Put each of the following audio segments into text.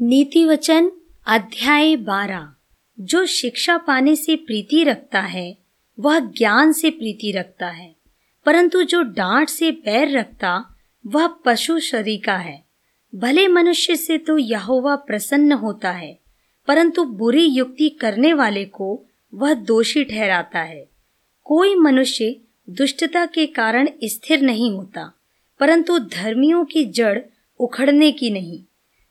नीति वचन, अध्याय बारह। जो शिक्षा पाने से प्रीति रखता है, वह ज्ञान से प्रीति रखता है। परंतु जो डांट से पैर रखता, वह पशु शरीर का है। भले मनुष्य से तो यहोवा प्रसन्न होता है, परंतु बुरी युक्ति करने वाले को वह दोषी ठहराता है। कोई मनुष्य दुष्टता के कारण स्थिर नहीं होता, परंतु धर्मियों की जड़ उखड़ने की नहीं।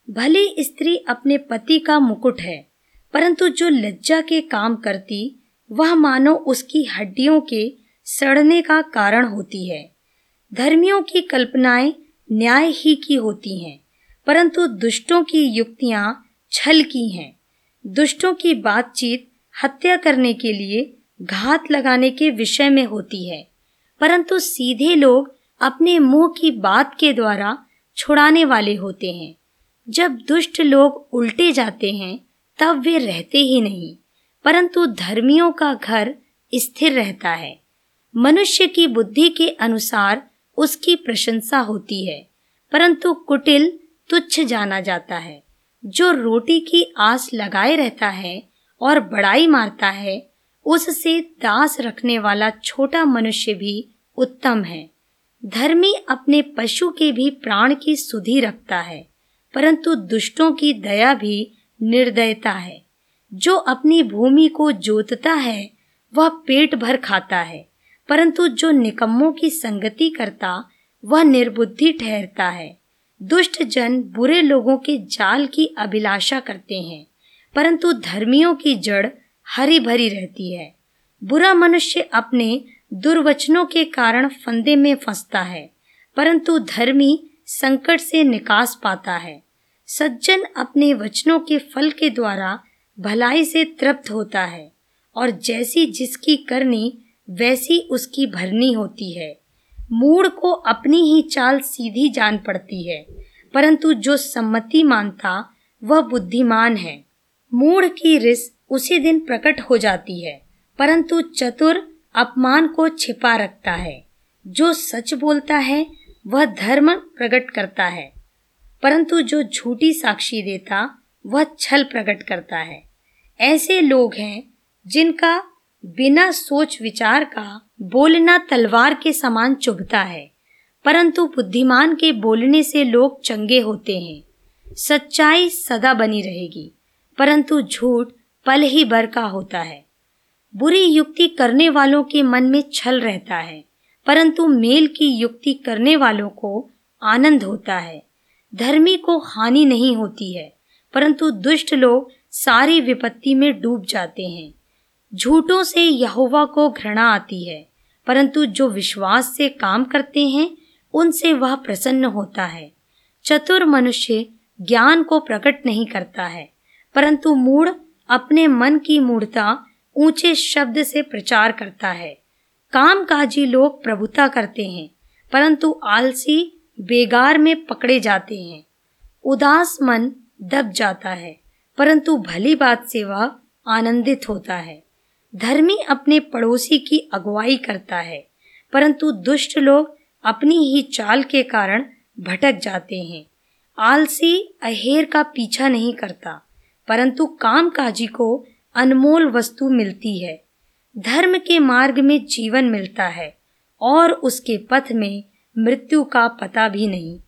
भले स्त्री अपने पति का मुकुट है, परंतु जो लज्जा के काम करती, वह मानो उसकी हड्डियों के सड़ने का कारण होती है। धर्मियों की कल्पनाएँ न्याय ही की होती हैं, परंतु दुष्टों की युक्तियाँ छल की हैं। दुष्टों की बातचीत हत्या करने के लिए घात लगाने के विषय में होती है, परंतु सीधे लोग अपने मुँह की बात के द्वारा छुड़ाने वाले होते हैं। जब दुष्ट लोग उल्टे जाते हैं, तब वे रहते ही नहीं, परंतु धर्मियों का घर स्थिर रहता है। मनुष्य की बुद्धि के अनुसार उसकी प्रशंसा होती है, परंतु कुटिल तुच्छ जाना जाता है। जो रोटी की आस लगाए रहता है और बड़ाई मारता है, उससे दास रखने वाला छोटा मनुष्य भी उत्तम है। धर्मी अपने पशु के भी प्राण की सुधि रखता है। परंतु दुष्टों की दया भी निर्दयता है। जो अपनी भूमि को जोतता है, वह पेट भर खाता है, परंतु जो निकम्मों की संगति करता, वह निर्बुद्धि ठहरता है। दुष्ट जन बुरे लोगों के जाल की अभिलाषा करते हैं, परंतु धर्मियों की जड़ हरी भरी रहती है। बुरा मनुष्य अपने दुर्वचनों के कारण फंदे में फंसता है, परंतु धर्मी संकट से निकास पाता है। सज्जन अपने वचनों के फल के द्वारा भलाई से तृप्त होता है, और जैसी जिसकी करनी, वैसी उसकी भरनी होती है। मूड को अपनी ही चाल सीधी जान पड़ती है, परंतु जो सम्मति मानता, वह बुद्धिमान है। मूड की रिस उसी दिन प्रकट हो जाती है, परंतु चतुर अपमान को छिपा रखता है। जो सच बोलता है, वह धर्म प्रकट करता है। परंतु जो झूठी साक्षी देता, वह छल प्रकट करता है। ऐसे लोग हैं, जिनका बिना सोच विचार का बोलना तलवार के समान चुभता है, परंतु बुद्धिमान के बोलने से लोग चंगे होते हैं। सच्चाई सदा बनी रहेगी, परंतु झूठ पल ही भर का होता है। बुरी युक्ति करने वालों के मन में छल रहता है, परंतु मेल की युक्ति करने वालों को आनंद होता है। धर्मी को हानि नहीं होती है, परंतु दुष्ट लोग सारी विपत्ति में डूब जाते हैं। झूठों से यहोवा को घृणा आती है, परंतु जो विश्वास से काम करते हैं, उनसे वह प्रसन्न होता है। चतुर मनुष्य ज्ञान को प्रकट नहीं करता है, परंतु मूढ़ अपने मन की मूढ़ता ऊँचे शब्द से प्रचार करता है। कामकाजी लोग प्रभुता करते हैं, परंतु आलसी बेगार में पकड़े जाते हैं। उदास मन दब जाता है, परंतु भली बात से वह आनंदित होता है। धर्मी अपने पड़ोसी की अगुवाई करता है, परंतु दुष्ट लोग अपनी ही चाल के कारण भटक जाते हैं। आलसी अहेर का पीछा नहीं करता, परंतु कामकाजी को अनमोल वस्तु मिलती है। धर्म के मार्ग में जीवन मिलता है और उसके पथ में मृत्यु का पता भी नहीं।